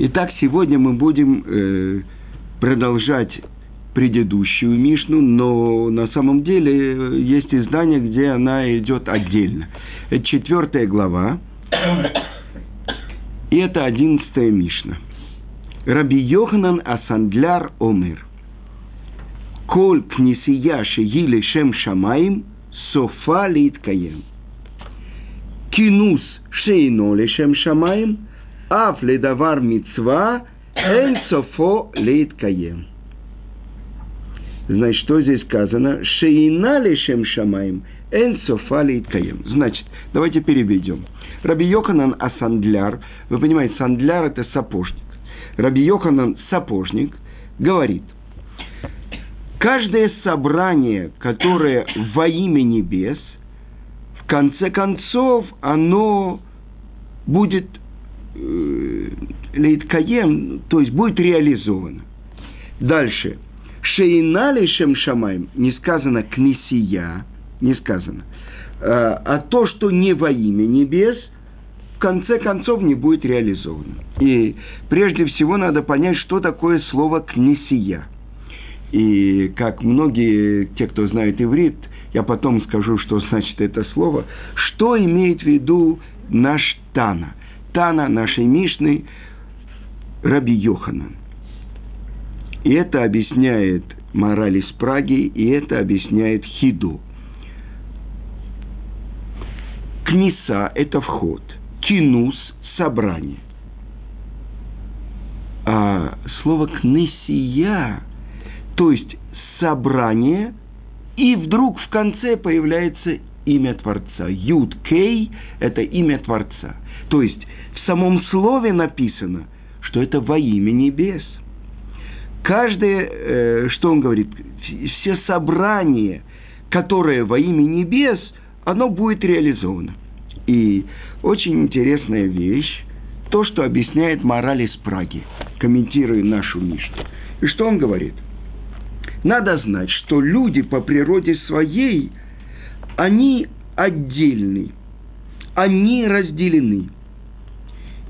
Итак, сегодня мы будем э, продолжать предыдущую Мишну, но на самом деле э, есть издание, где она идет отдельно. Это четвертая глава, и это одиннадцатая Мишна. Раби Йоханан Асандляр Омер. Коль книсия шеили шем шамаим, софа литкаем. Кинус шейно лешем шамаим – Аф ледавар мицва, эн софо лейткаем. Значит, что здесь сказано? Шейна лишем шамаем, эн софа лейткаем. Значит, давайте переведем. Раби Йоханан Асандляр, вы понимаете, Сандляр это сапожник. Раби Йоханан сапожник говорит, каждое собрание, которое во имя небес, в конце концов, оно будет лейткаем, то есть будет реализовано. Дальше. Шейнали шем шамаем, не сказано кнесия, не сказано. А, а то, что не во имя небес, в конце концов не будет реализовано. И прежде всего надо понять, что такое слово кнесия. И как многие, те, кто знает иврит, я потом скажу, что значит это слово, что имеет в виду наш Тана – Тана нашей Мишны Раби Йоханан. И это объясняет мораль из Праги, и это объясняет Хиду. Книса – это вход. Кинус – собрание. А слово кнесия, то есть собрание, и вдруг в конце появляется имя Творца. Юд Кей – это имя Творца. То есть в самом слове написано, что это во имя небес. Каждое, э, что он говорит, все собрания, которые во имя небес, оно будет реализовано. И очень интересная вещь, то, что объясняет мораль из Праги, комментируя нашу Мишну. И что он говорит? Надо знать, что люди по природе своей, они отдельны, они разделены –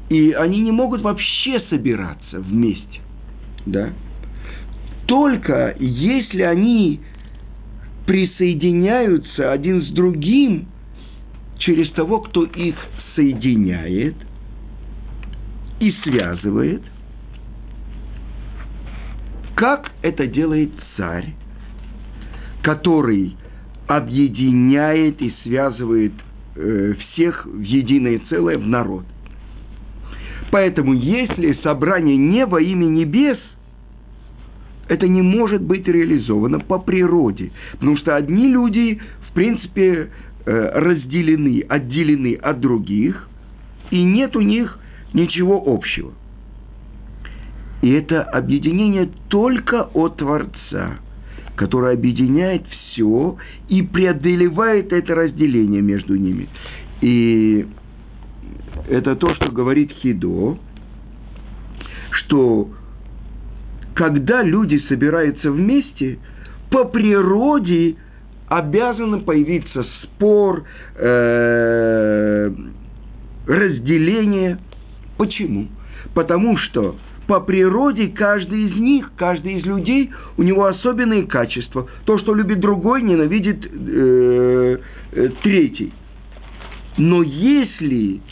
и они не могут вообще собираться вместе. Да? Только если они присоединяются один с другим через того, кто их соединяет и связывает, как это делает царь, который объединяет и связывает э, всех в единое целое в народ – Поэтому, если собрание не во имя небес, это не может быть реализовано по природе. Потому что одни люди, в принципе, э, разделены, отделены от других, и нет у них ничего общего. И это объединение только от Творца, который объединяет все и преодолевает это разделение между ними. И это то, что говорит Хидо, что когда люди собираются вместе, по природе обязан появиться спор, э, разделение. Почему? Потому что по природе каждый из них, каждый из людей, у него особенные качества. То, что любит другой, ненавидит э, э, третий. Но если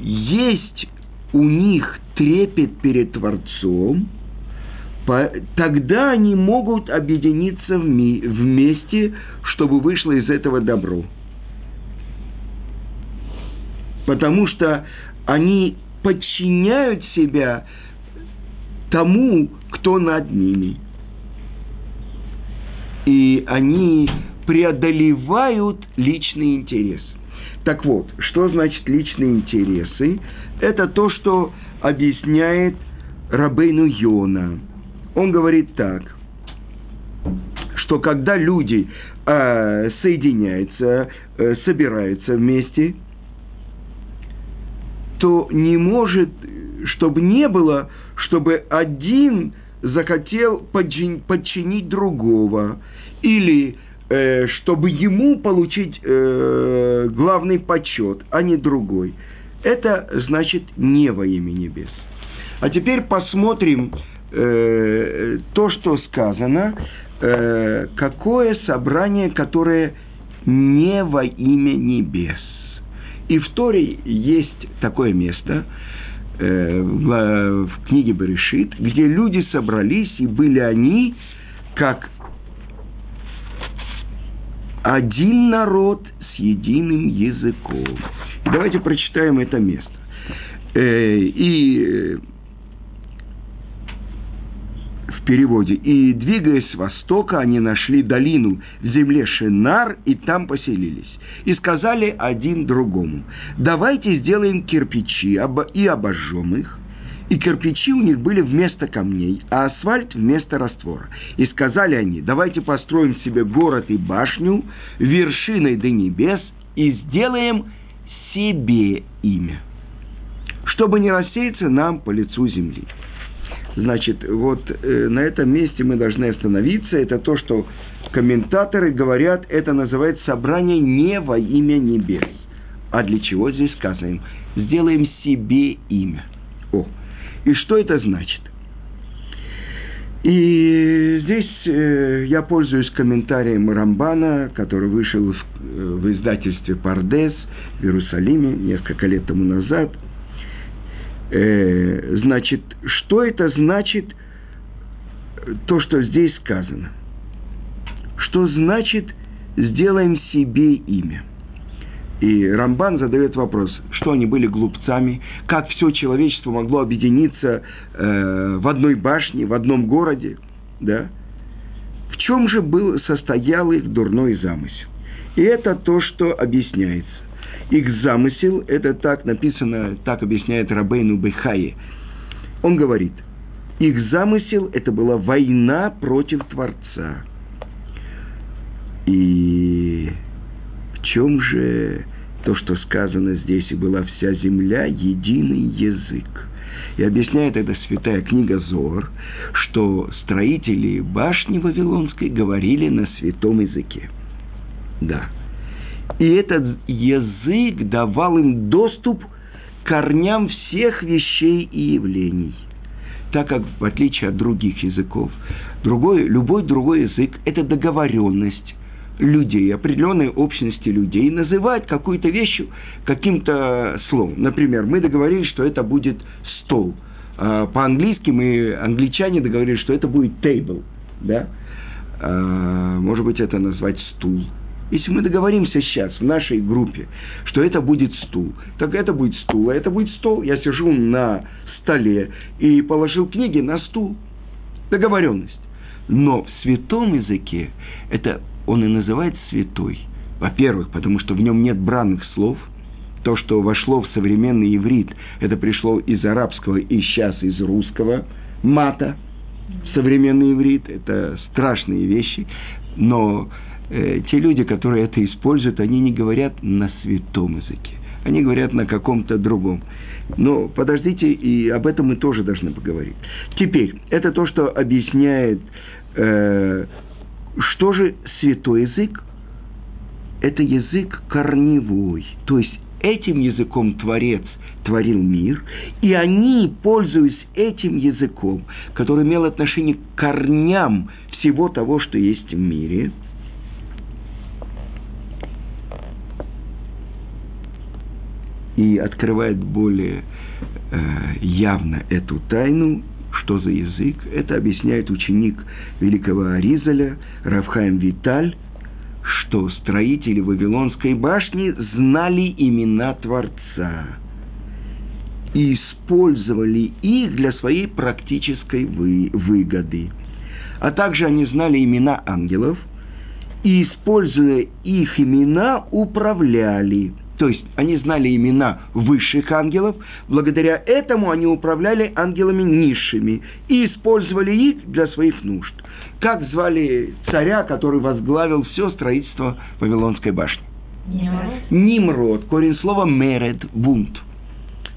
есть у них трепет перед Творцом, тогда они могут объединиться вместе, чтобы вышло из этого добро. Потому что они подчиняют себя тому, кто над ними. И они преодолевают личный интерес. Так вот, что значит личные интересы? Это то, что объясняет Рабейну Йона. Он говорит так, что когда люди э, соединяются, э, собираются вместе, то не может, чтобы не было, чтобы один захотел подчинить другого, или Э, чтобы ему получить э, главный почет, а не другой. Это значит не во имя небес. А теперь посмотрим э, то, что сказано, э, какое собрание, которое не во имя небес. И в Торе есть такое место, э, в, в книге Берешит, где люди собрались, и были они как один народ с единым языком. Давайте прочитаем это место. Э, и переводе. «И, двигаясь с востока, они нашли долину в земле Шинар и там поселились. И сказали один другому, давайте сделаем кирпичи и обожжем их. И кирпичи у них были вместо камней, а асфальт вместо раствора. И сказали они, давайте построим себе город и башню вершиной до небес и сделаем себе имя, чтобы не рассеяться нам по лицу земли. Значит, вот э, на этом месте мы должны остановиться. Это то, что комментаторы говорят, это называется собрание не во имя небес. А для чего здесь сказано? Сделаем себе имя. О, и что это значит? И здесь э, я пользуюсь комментарием Рамбана, который вышел в, э, в издательстве «Пардес» в Иерусалиме несколько лет тому назад – Э, значит, что это значит, то, что здесь сказано? Что значит «сделаем себе имя»? И Рамбан задает вопрос, что они были глупцами, как все человечество могло объединиться э, в одной башне, в одном городе, да? В чем же был, состоял их дурной замысел? И это то, что объясняется. Их замысел, это так написано, так объясняет Рабейну Бехае. Он говорит, их замысел – это была война против Творца. И в чем же то, что сказано здесь, и была вся земля, единый язык. И объясняет эта святая книга Зор, что строители башни Вавилонской говорили на святом языке. Да. И этот язык давал им доступ к корням всех вещей и явлений. Так как, в отличие от других языков, другой, любой другой язык – это договоренность людей, определенной общности людей, называть какую-то вещь каким-то словом. Например, мы договорились, что это будет стол. А по-английски мы, англичане договорились, что это будет table. Да? А, может быть, это назвать стул – если мы договоримся сейчас в нашей группе, что это будет стул, так это будет стул, а это будет стол. Я сижу на столе и положил книги на стул. Договоренность. Но в святом языке это он и называется святой. Во-первых, потому что в нем нет бранных слов. То, что вошло в современный иврит, это пришло из арабского и сейчас из русского мата. Современный иврит – это страшные вещи. Но э, те люди, которые это используют, они не говорят на святом языке. Они говорят на каком-то другом. Но подождите, и об этом мы тоже должны поговорить. Теперь, это то, что объясняет, э, что же святой язык? Это язык корневой. То есть этим языком Творец творил мир, и они, пользуясь этим языком, который имел отношение к корням всего того, что есть в мире – и открывает более э, явно эту тайну, что за язык. Это объясняет ученик великого Аризаля Равхаем Виталь, что строители Вавилонской башни знали имена Творца и использовали их для своей практической вы, выгоды. А также они знали имена ангелов и, используя их имена, управляли – то есть они знали имена высших ангелов, благодаря этому они управляли ангелами низшими и использовали их для своих нужд. Как звали царя, который возглавил все строительство Вавилонской башни? Нимрод. Нимрод, корень слова меред, бунт.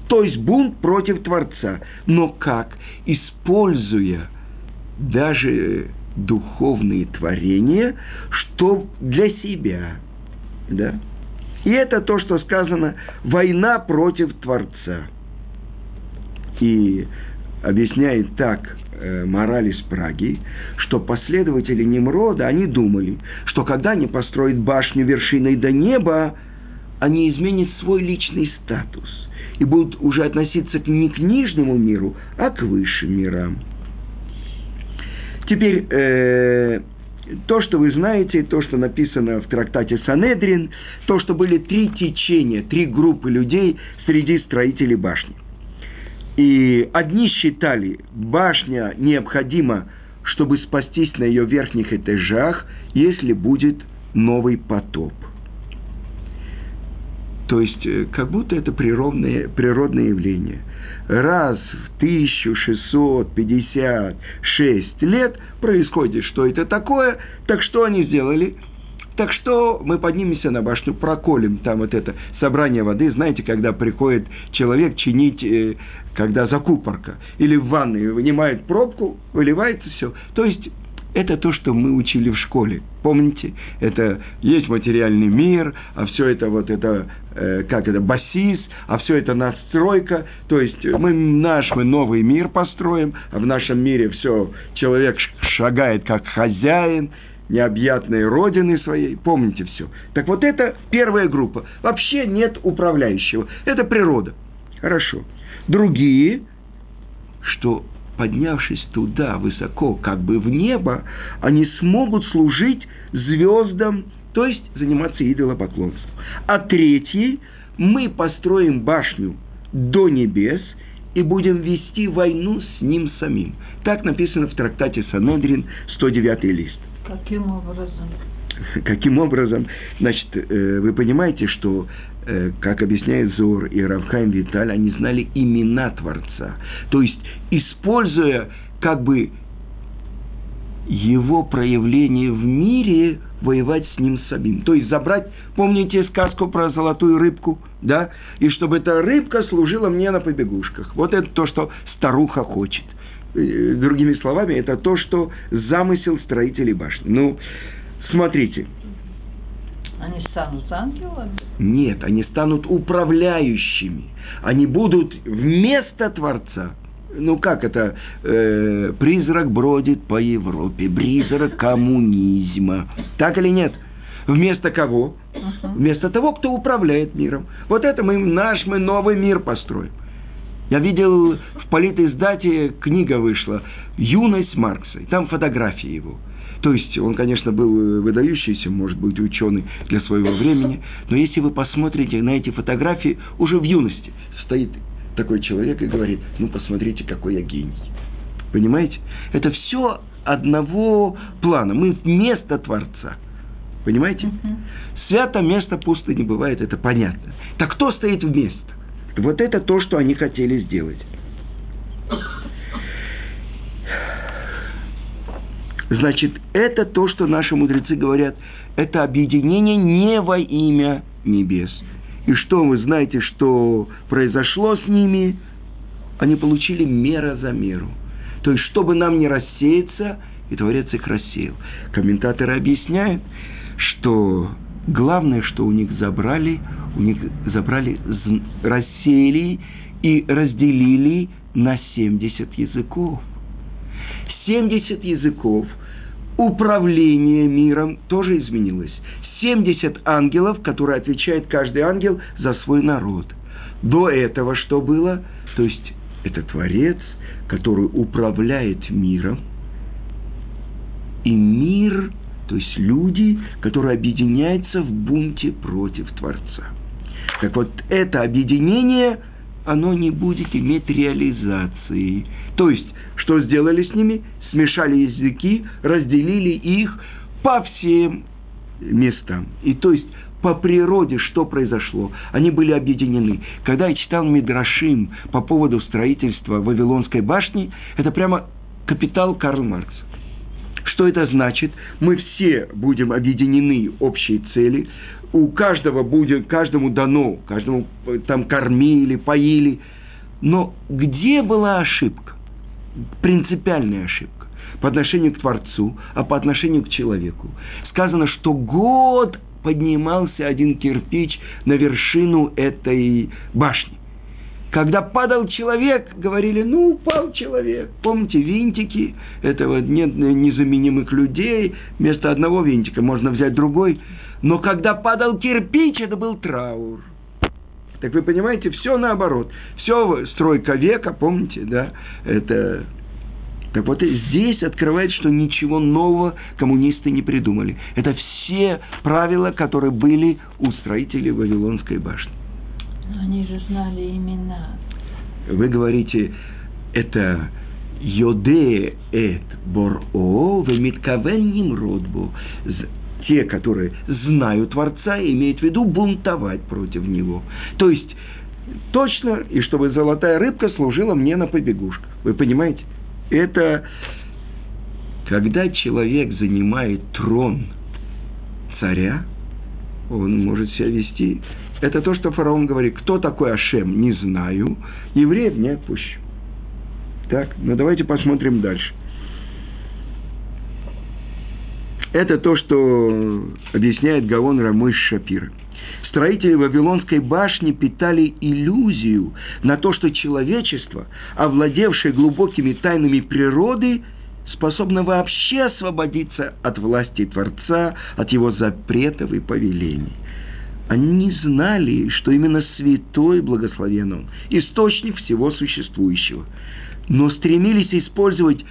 То есть бунт против Творца. Но как? Используя даже духовные творения, что для себя. Да? И это то, что сказано «война против Творца». И объясняет так э, мораль из Праги, что последователи Немрода, они думали, что когда они построят башню вершиной до неба, они изменят свой личный статус и будут уже относиться не к нижнему миру, а к высшим мирам. Теперь, э, то, что вы знаете, то, что написано в трактате Санедрин, то, что были три течения, три группы людей среди строителей башни. И одни считали, башня необходима, чтобы спастись на ее верхних этажах, если будет новый потоп. То есть, э, как будто это природное, природное явление. Раз в 1656 лет происходит, что это такое, так что они сделали – так что мы поднимемся на башню, проколем там вот это собрание воды. Знаете, когда приходит человек чинить, э, когда закупорка, или в ванной вынимает пробку, выливается все. То есть это то, что мы учили в школе. Помните, это есть материальный мир, а все это вот это, э, как это, басис, а все это настройка. То есть мы наш, мы новый мир построим, а в нашем мире все, человек шагает как хозяин, необъятной родины своей. Помните все. Так вот это первая группа. Вообще нет управляющего. Это природа. Хорошо. Другие, что поднявшись туда высоко, как бы в небо, они смогут служить звездам, то есть заниматься идолопоклонством. А третий, мы построим башню до небес и будем вести войну с ним самим. Так написано в трактате Санедрин, 109 лист. Каким образом? Каким образом? Значит, э, вы понимаете, что, э, как объясняет Зор и Равхайм Виталь, они знали имена Творца. То есть, используя как бы его проявление в мире, воевать с ним самим. То есть забрать, помните сказку про золотую рыбку, да? И чтобы эта рыбка служила мне на побегушках. Вот это то, что старуха хочет – Э, другими словами, это то, что замысел строителей башни. Ну, смотрите. Они станут ангелами? Нет, они станут управляющими. Они будут вместо Творца. Ну как это? Э, призрак бродит по Европе. Призрак коммунизма. Так или нет? Вместо кого? Вместо того, кто управляет миром. Вот это мы, наш мы новый мир построим. Я видел в политиздате книга вышла «Юность Маркса», и там фотографии его. То есть он, конечно, был выдающийся, может быть, ученый для своего времени, но если вы посмотрите на эти фотографии, уже в юности стоит такой человек и говорит, ну, посмотрите, какой я гений. Понимаете? Это все одного плана. Мы вместо Творца. Понимаете? Свято место пусто не бывает, это понятно. Так кто стоит вместо? Вот это то, что они хотели сделать. Значит, это то, что наши мудрецы говорят, это объединение не во имя небес. И что вы знаете, что произошло с ними? Они получили мера за меру. То есть, чтобы нам не рассеяться, и Творец их рассеял. Комментаторы объясняют, что главное, что у них забрали, у них забрали, рассеяли и разделили на 70 языков. 70 языков управление миром тоже изменилось. 70 ангелов, которые отвечает каждый ангел за свой народ. До этого что было? То есть это Творец, который управляет миром, и мир – то есть люди, которые объединяются в бунте против Творца. Так вот, это объединение, оно не будет иметь реализации. То есть, что сделали с ними? Смешали языки, разделили их по всем местам. И то есть, по природе что произошло? Они были объединены. Когда я читал Мидрашим по поводу строительства Вавилонской башни, это прямо капитал Карл Маркса. Что это значит? Мы все будем объединены общей цели. У каждого будет, каждому дано, каждому э, там кормили, поили. Но где была ошибка? Принципиальная ошибка по отношению к Творцу, а по отношению к человеку. Сказано, что год поднимался один кирпич на вершину этой башни. Когда падал человек, говорили, ну, упал человек. Помните, винтики, этого нет незаменимых людей, вместо одного винтика можно взять другой. Но когда падал кирпич, это был траур. Так вы понимаете, все наоборот. Все стройка века, помните, да, это так вот здесь открывает, что ничего нового коммунисты не придумали. Это все правила, которые были у строителей Вавилонской башни. Они же знали имена. Вы говорите, это Йоде эт бор-о, вемиткавен нимродбу. Те, которые знают Творца, имеют в виду бунтовать против Него. То есть, точно, и чтобы золотая рыбка служила мне на побегушках. Вы понимаете? Это когда человек занимает трон царя, он может себя вести. Это то, что фараон говорит, кто такой Ашем, не знаю, евреев не отпущу. Так, ну давайте посмотрим дальше. Это то, что объясняет Гаон Рамыш Шапир. Строители Вавилонской башни питали иллюзию на то, что человечество, овладевшее глубокими тайнами природы, способно вообще освободиться от власти Творца, от его запретов и повелений. Они знали, что именно святой благословен он, источник всего существующего, но стремились использовать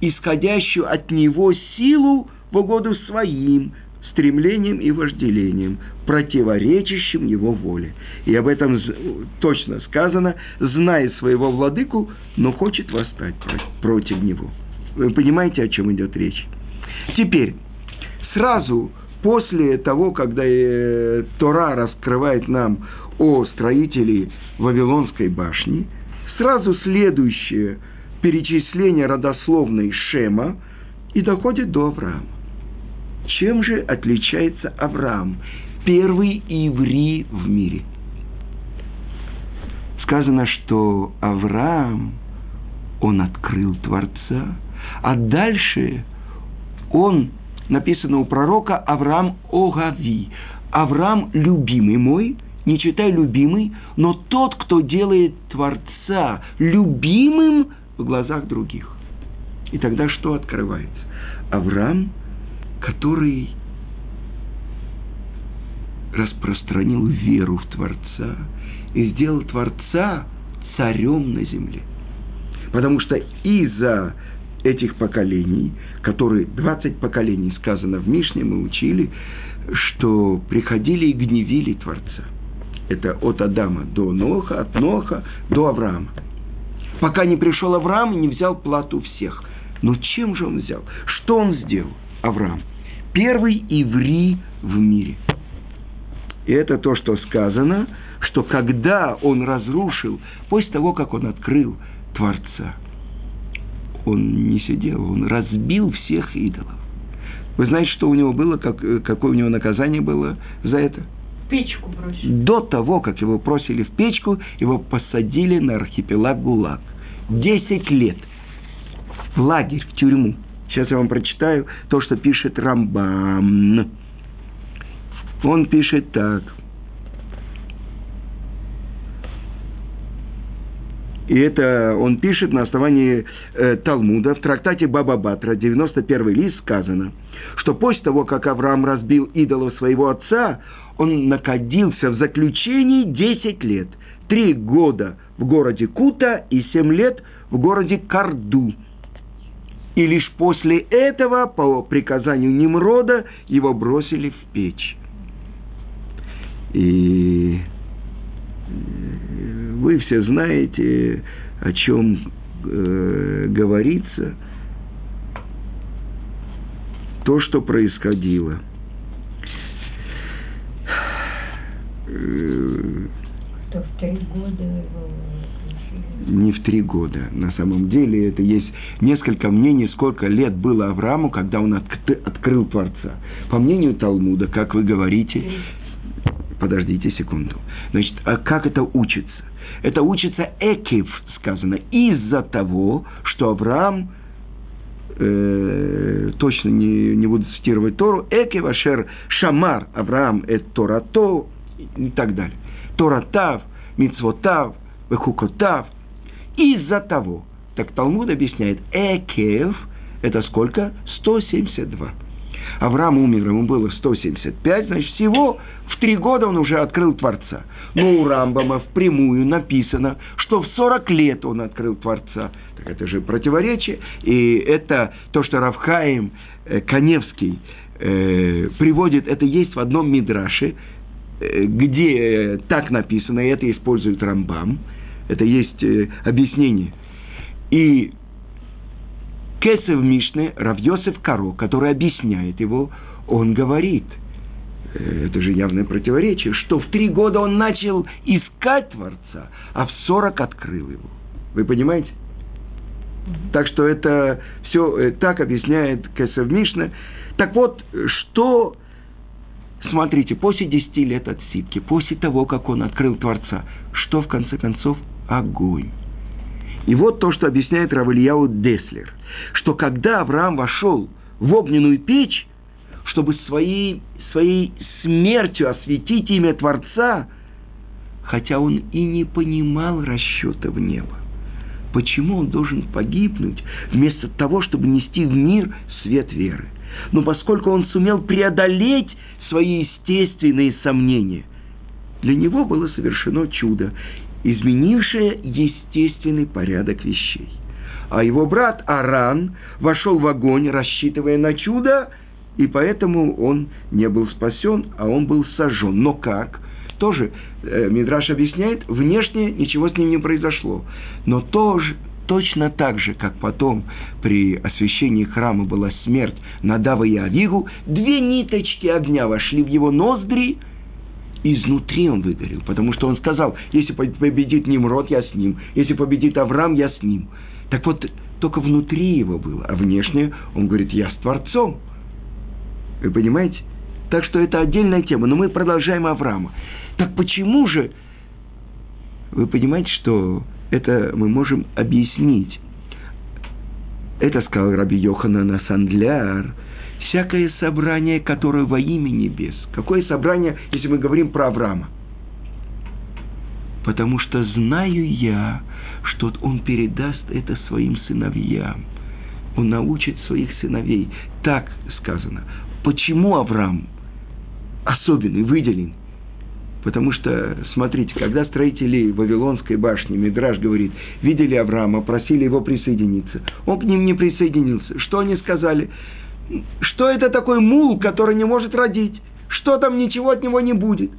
исходящую от него силу в угоду своим стремлением и вожделением, противоречащим его воле. И об этом точно сказано, зная своего владыку, но хочет восстать против него. Вы понимаете, о чем идет речь? Теперь, сразу после того, когда э, Тора раскрывает нам о строителе Вавилонской башни, сразу следующее перечисление родословной Шема и доходит до Авраама. Чем же отличается Авраам, первый еврей в мире? Сказано, что Авраам, он открыл Творца, а дальше он, написано у пророка, Авраам Огави. Авраам любимый мой, не читай любимый, но тот, кто делает Творца любимым в глазах других. И тогда что открывается? Авраам – который распространил веру в Творца и сделал Творца царем на земле. Потому что из-за этих поколений, которые 20 поколений сказано в Мишне, мы учили, что приходили и гневили Творца. Это от Адама до Ноха, от Ноха до Авраама. Пока не пришел Авраам и не взял плату всех. Но чем же он взял? Что он сделал, Авраам? Первый иври в мире. И это то, что сказано, что когда он разрушил, после того, как он открыл Творца, он не сидел, он разбил всех идолов. Вы знаете, что у него было, как, какое у него наказание было за это? Печку бросили. До того, как его бросили в печку, его посадили на архипелаг ГУЛАГ. Десять лет в лагерь, в тюрьму. Сейчас я вам прочитаю то, что пишет Рамбам. Он пишет так. И это он пишет на основании э, Талмуда в трактате Баба Батра, 91 лист, сказано, что после того, как Авраам разбил идолов своего отца, он находился в заключении 10 лет. Три года в городе Кута и семь лет в городе Карду – и лишь после этого, по приказанию Немрода, его бросили в печь. И э, вы все знаете, о чем э, говорится, то, что происходило. Что в три года его не в три года. На самом деле это есть несколько мнений, сколько лет было Аврааму, когда он открыл Творца. По мнению Талмуда, как вы говорите, подождите секунду. Значит, а как это учится? Это учится Экив, сказано, из-за того, что Авраам, э, точно не, не буду цитировать Тору, Экив Ашер Шамар, Авраам, это Торато и так далее. Торатав, Мицвотав, Вехукотав. Из-за того, так Талмуд объясняет, Экев – это сколько? 172. Авраам умер, ему было 175, значит, всего в три года он уже открыл Творца. Но у Рамбама впрямую написано, что в 40 лет он открыл Творца. Так это же противоречие. И это то, что Равхаим э, Коневский э, приводит, это есть в одном мидраше, где э, так написано, и это использует Рамбам. Это есть э, объяснение. И Кесев Мишне, Равьосев Каро, который объясняет его, он говорит, э, это же явное противоречие, что в три года он начал искать Творца, а в сорок открыл его. Вы понимаете? Так что это все э, так объясняет Кесев Мишна. Так вот, что, смотрите, после десяти лет отсидки, после того, как он открыл Творца, что в конце концов? Огонь. И вот то, что объясняет Равильяу Деслер, что когда Авраам вошел в огненную печь, чтобы своей, своей смертью осветить имя Творца, хотя он и не понимал расчета в небо. Почему он должен погибнуть вместо того, чтобы нести в мир свет веры? Но поскольку он сумел преодолеть свои естественные сомнения, для него было совершено чудо изменившее естественный порядок вещей. А его брат Аран вошел в огонь, рассчитывая на чудо, и поэтому он не был спасен, а он был сожжен. Но как? Тоже э, Мидраш объясняет, внешне ничего с ним не произошло. Но тоже, точно так же, как потом при освящении храма была смерть Надава и Авигу, две ниточки огня вошли в его ноздри – изнутри он выгорел, потому что он сказал, если победит Немрод, я с ним, если победит Авраам, я с ним. Так вот, только внутри его было, а внешне он говорит, я с Творцом. Вы понимаете? Так что это отдельная тема, но мы продолжаем Авраама. Так почему же, вы понимаете, что это мы можем объяснить? Это сказал Раби Йоханан Асандляр, всякое собрание, которое во имя небес. Какое собрание, если мы говорим про Авраама? Потому что знаю я, что он передаст это своим сыновьям. Он научит своих сыновей. Так сказано. Почему Авраам особенный, выделен? Потому что, смотрите, когда строители Вавилонской башни, Мидраж говорит, видели Авраама, просили его присоединиться. Он к ним не присоединился. Что они сказали? Что это такой мул, который не может родить? Что там ничего от него не будет?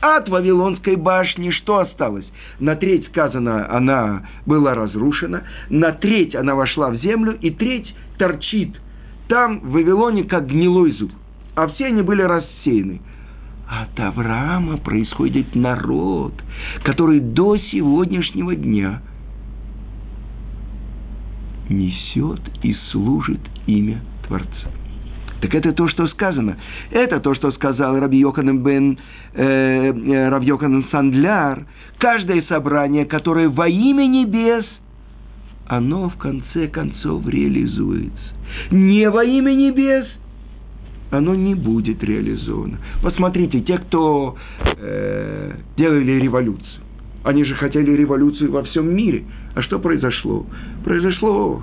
От Вавилонской башни что осталось? На треть сказано, она была разрушена, на треть она вошла в землю, и треть торчит. Там в Вавилоне как гнилой зуб. А все они были рассеяны. От Авраама происходит народ, который до сегодняшнего дня несет и служит имя Творца. Так это то, что сказано. Это то, что сказал Раби Йоханан бен э, э Раби Йоханан Сандляр. Каждое собрание, которое во имя небес, оно в конце концов реализуется. Не во имя небес, оно не будет реализовано. Посмотрите, те, кто э, делали революцию, они же хотели революцию во всем мире. А что произошло? Произошло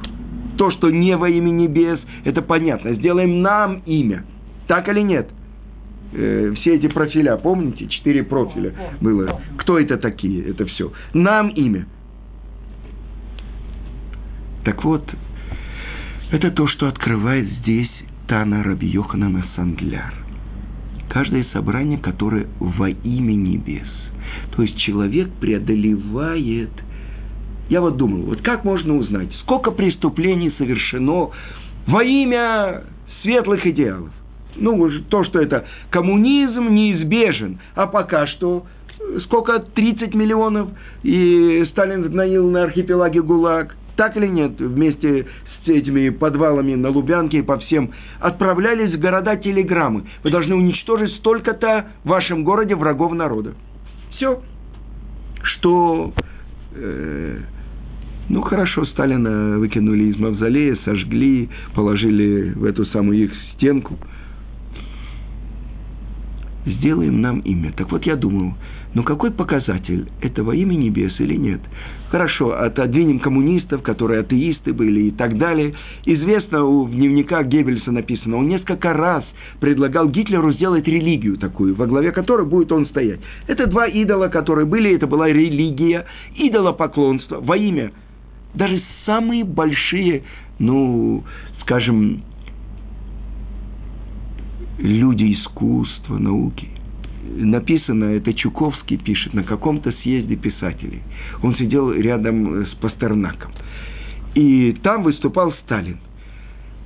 то, что не во имя небес, это понятно. Сделаем нам имя. Так или нет? Э, все эти профиля, помните? Четыре профиля было. Кто это такие? Это все. Нам имя. Так вот, это то, что открывает здесь Тана Раби Йоханана Сандляр. Каждое собрание, которое во имя небес. То есть человек преодолевает – я вот думаю, вот как можно узнать, сколько преступлений совершено во имя светлых идеалов? Ну, то, что это коммунизм неизбежен, а пока что сколько, 30 миллионов, и Сталин гноил на архипелаге ГУЛАГ, так или нет, вместе с этими подвалами на Лубянке и по всем, отправлялись в города телеграммы. Вы должны уничтожить столько-то в вашем городе врагов народа. Все. Что э, ну хорошо, Сталина выкинули из мавзолея, сожгли, положили в эту самую их стенку. сделаем нам имя. Так вот, я думаю, ну какой показатель? Это во имя небес или нет? Хорошо, отодвинем коммунистов, которые атеисты были и так далее. Известно, в дневниках Геббельса написано, он несколько раз предлагал Гитлеру сделать религию такую, во главе которой будет он стоять. Это два идола, которые были, это была религия, идолопоклонство во имя. Даже самые большие, ну, скажем, люди искусства, науки. Написано, это Чуковский пишет, на каком-то съезде писателей. Он сидел рядом с Пастернаком. И там выступал Сталин.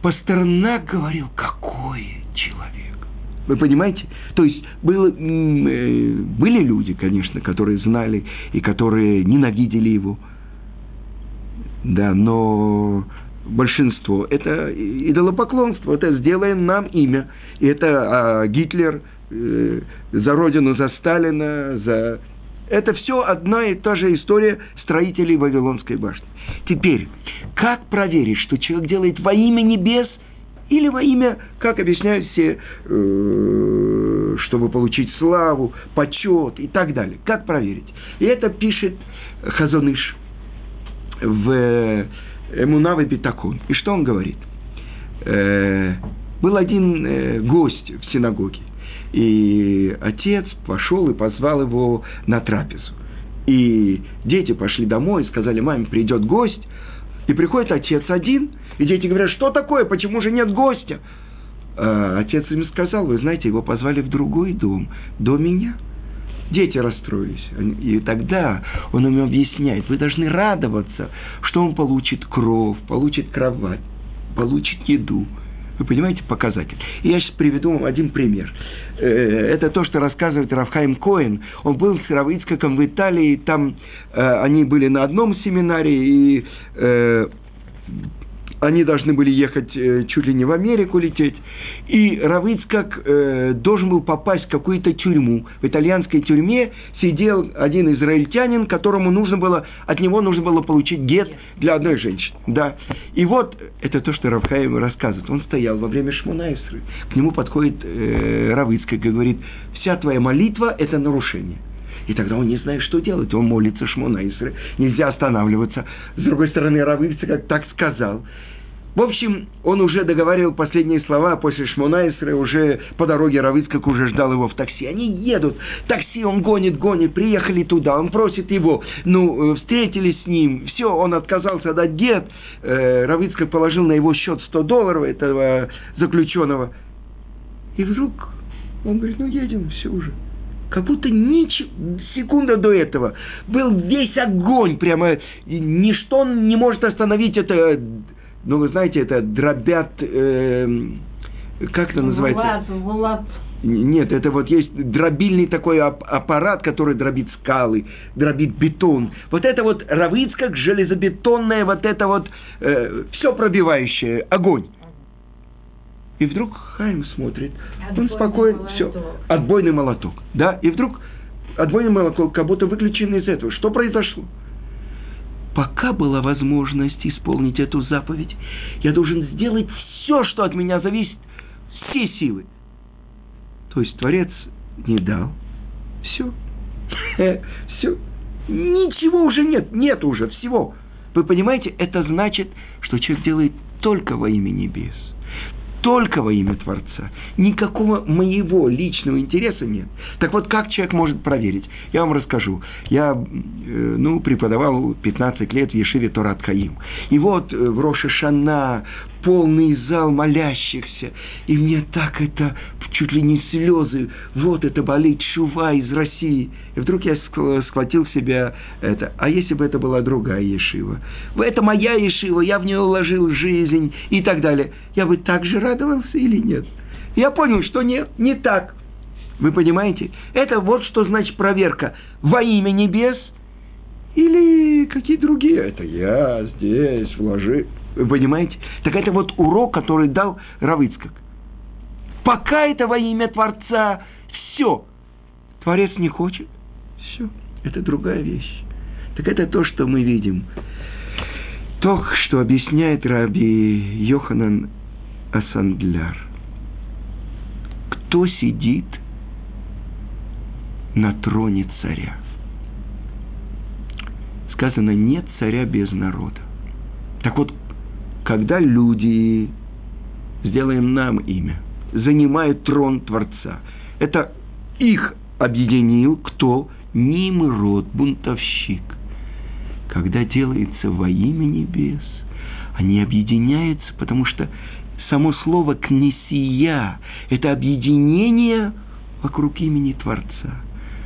Пастернак говорил, какой человек. Вы понимаете? То есть было, э, были люди, конечно, которые знали и которые ненавидели его. Да, но большинство, это идолопоклонство, это сделаем нам имя. И это а, Гитлер э, за родину, за Сталина, за... Это все одна и та же история строителей Вавилонской башни. Теперь, как проверить, что человек делает во имя небес или во имя, как объясняют все, э, чтобы получить славу, почет и так далее. Как проверить? И это пишет Хазоныш в Эмунавы Битакун. И что он говорит? Э, был один э, гость в синагоге, и отец пошел и позвал его на трапезу. И дети пошли домой и сказали, маме, придет гость. И приходит отец один, и дети говорят, что такое, почему же нет гостя? А отец им сказал, вы знаете, его позвали в другой дом, до меня – Дети расстроились. И тогда он им объясняет, вы должны радоваться, что он получит кровь, получит кровать, получит еду. Вы понимаете показатель? И я сейчас приведу вам один пример. Э, это то, что рассказывает Рафхайм Коэн. Он был с Равицкаком в Италии, там э, они были на одном семинаре, и э, они должны были ехать э, чуть ли не в Америку лететь. И Равыцкак э, должен был попасть в какую-то тюрьму. В итальянской тюрьме сидел один израильтянин, которому нужно было, от него нужно было получить гет для одной женщины. Да. И вот, это то, что Равхаев рассказывает. Он стоял во время Шмунайсры. К нему подходит э, Равыцкак и говорит, вся твоя молитва – это нарушение. И тогда он не знает, что делать. Он молится Шмона Исры. Нельзя останавливаться. С другой стороны, Равыцкак как так сказал. В общем, он уже договаривал последние слова после Шмонайсера, уже по дороге Равыцкак уже ждал его в такси. Они едут, такси он гонит, гонит, приехали туда, он просит его, ну, э, встретились с ним, все, он отказался дать гет, э, положил на его счет 100 долларов этого заключенного. И вдруг он говорит, ну едем, все уже. Как будто ничего, секунда до этого был весь огонь, прямо ничто не может остановить это ну, вы знаете, это дробят, э, как это называется? Влад, Влад. Нет, это вот есть дробильный такой аппарат, который дробит скалы, дробит бетон. Вот это вот равиц, как железобетонное, вот это вот э, все пробивающее, огонь. И вдруг Хайм смотрит, отбойный он спокойно, все, отбойный молоток, да, и вдруг отбойный молоток как будто выключен из этого. Что произошло? Пока была возможность исполнить эту заповедь, я должен сделать все, что от меня зависит, все силы. То есть Творец не дал. Все. Все. Ничего уже нет. Нет уже всего. Вы понимаете, это значит, что человек делает только во имя небес только во имя Творца. Никакого моего личного интереса нет. Так вот, как человек может проверить? Я вам расскажу. Я, э, ну, преподавал 15 лет в Ешиве Торат Каим. И вот э, в Роша Шана полный зал молящихся, и мне так это, чуть ли не слезы, вот это болит шува из России. И вдруг я схватил себя это, а если бы это была другая Ешива? Это моя Ешива, я в нее уложил жизнь и так далее. Я бы так же радовался или нет? Я понял, что нет, не так. Вы понимаете? Это вот что значит проверка. Во имя небес или какие другие? Это я здесь вложил. Вы понимаете? Так это вот урок, который дал Равыцкак. Пока это во имя Творца, все. Творец не хочет, все. Это другая вещь. Так это то, что мы видим. То, что объясняет Раби Йоханан Асандляр. Кто сидит на троне царя. Сказано, нет царя без народа. Так вот, когда люди, сделаем нам имя, занимают трон Творца, это их объединил кто? Нимрод, бунтовщик. Когда делается во имя небес, они объединяются, потому что само слово «кнесия» – это объединение вокруг имени Творца.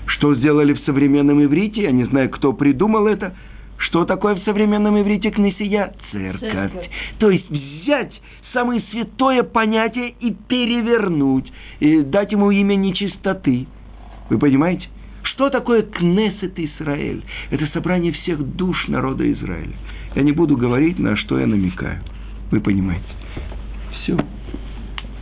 Что сделали в современном иврите, я не знаю, кто придумал это, что такое в современном иврите кнесия? Церковь. Церковь. То есть взять самое святое понятие и перевернуть, и дать ему имя нечистоты. Вы понимаете? Что такое Кнесет Израиль? Это собрание всех душ народа Израиля. Я не буду говорить, на что я намекаю. Вы понимаете. Все.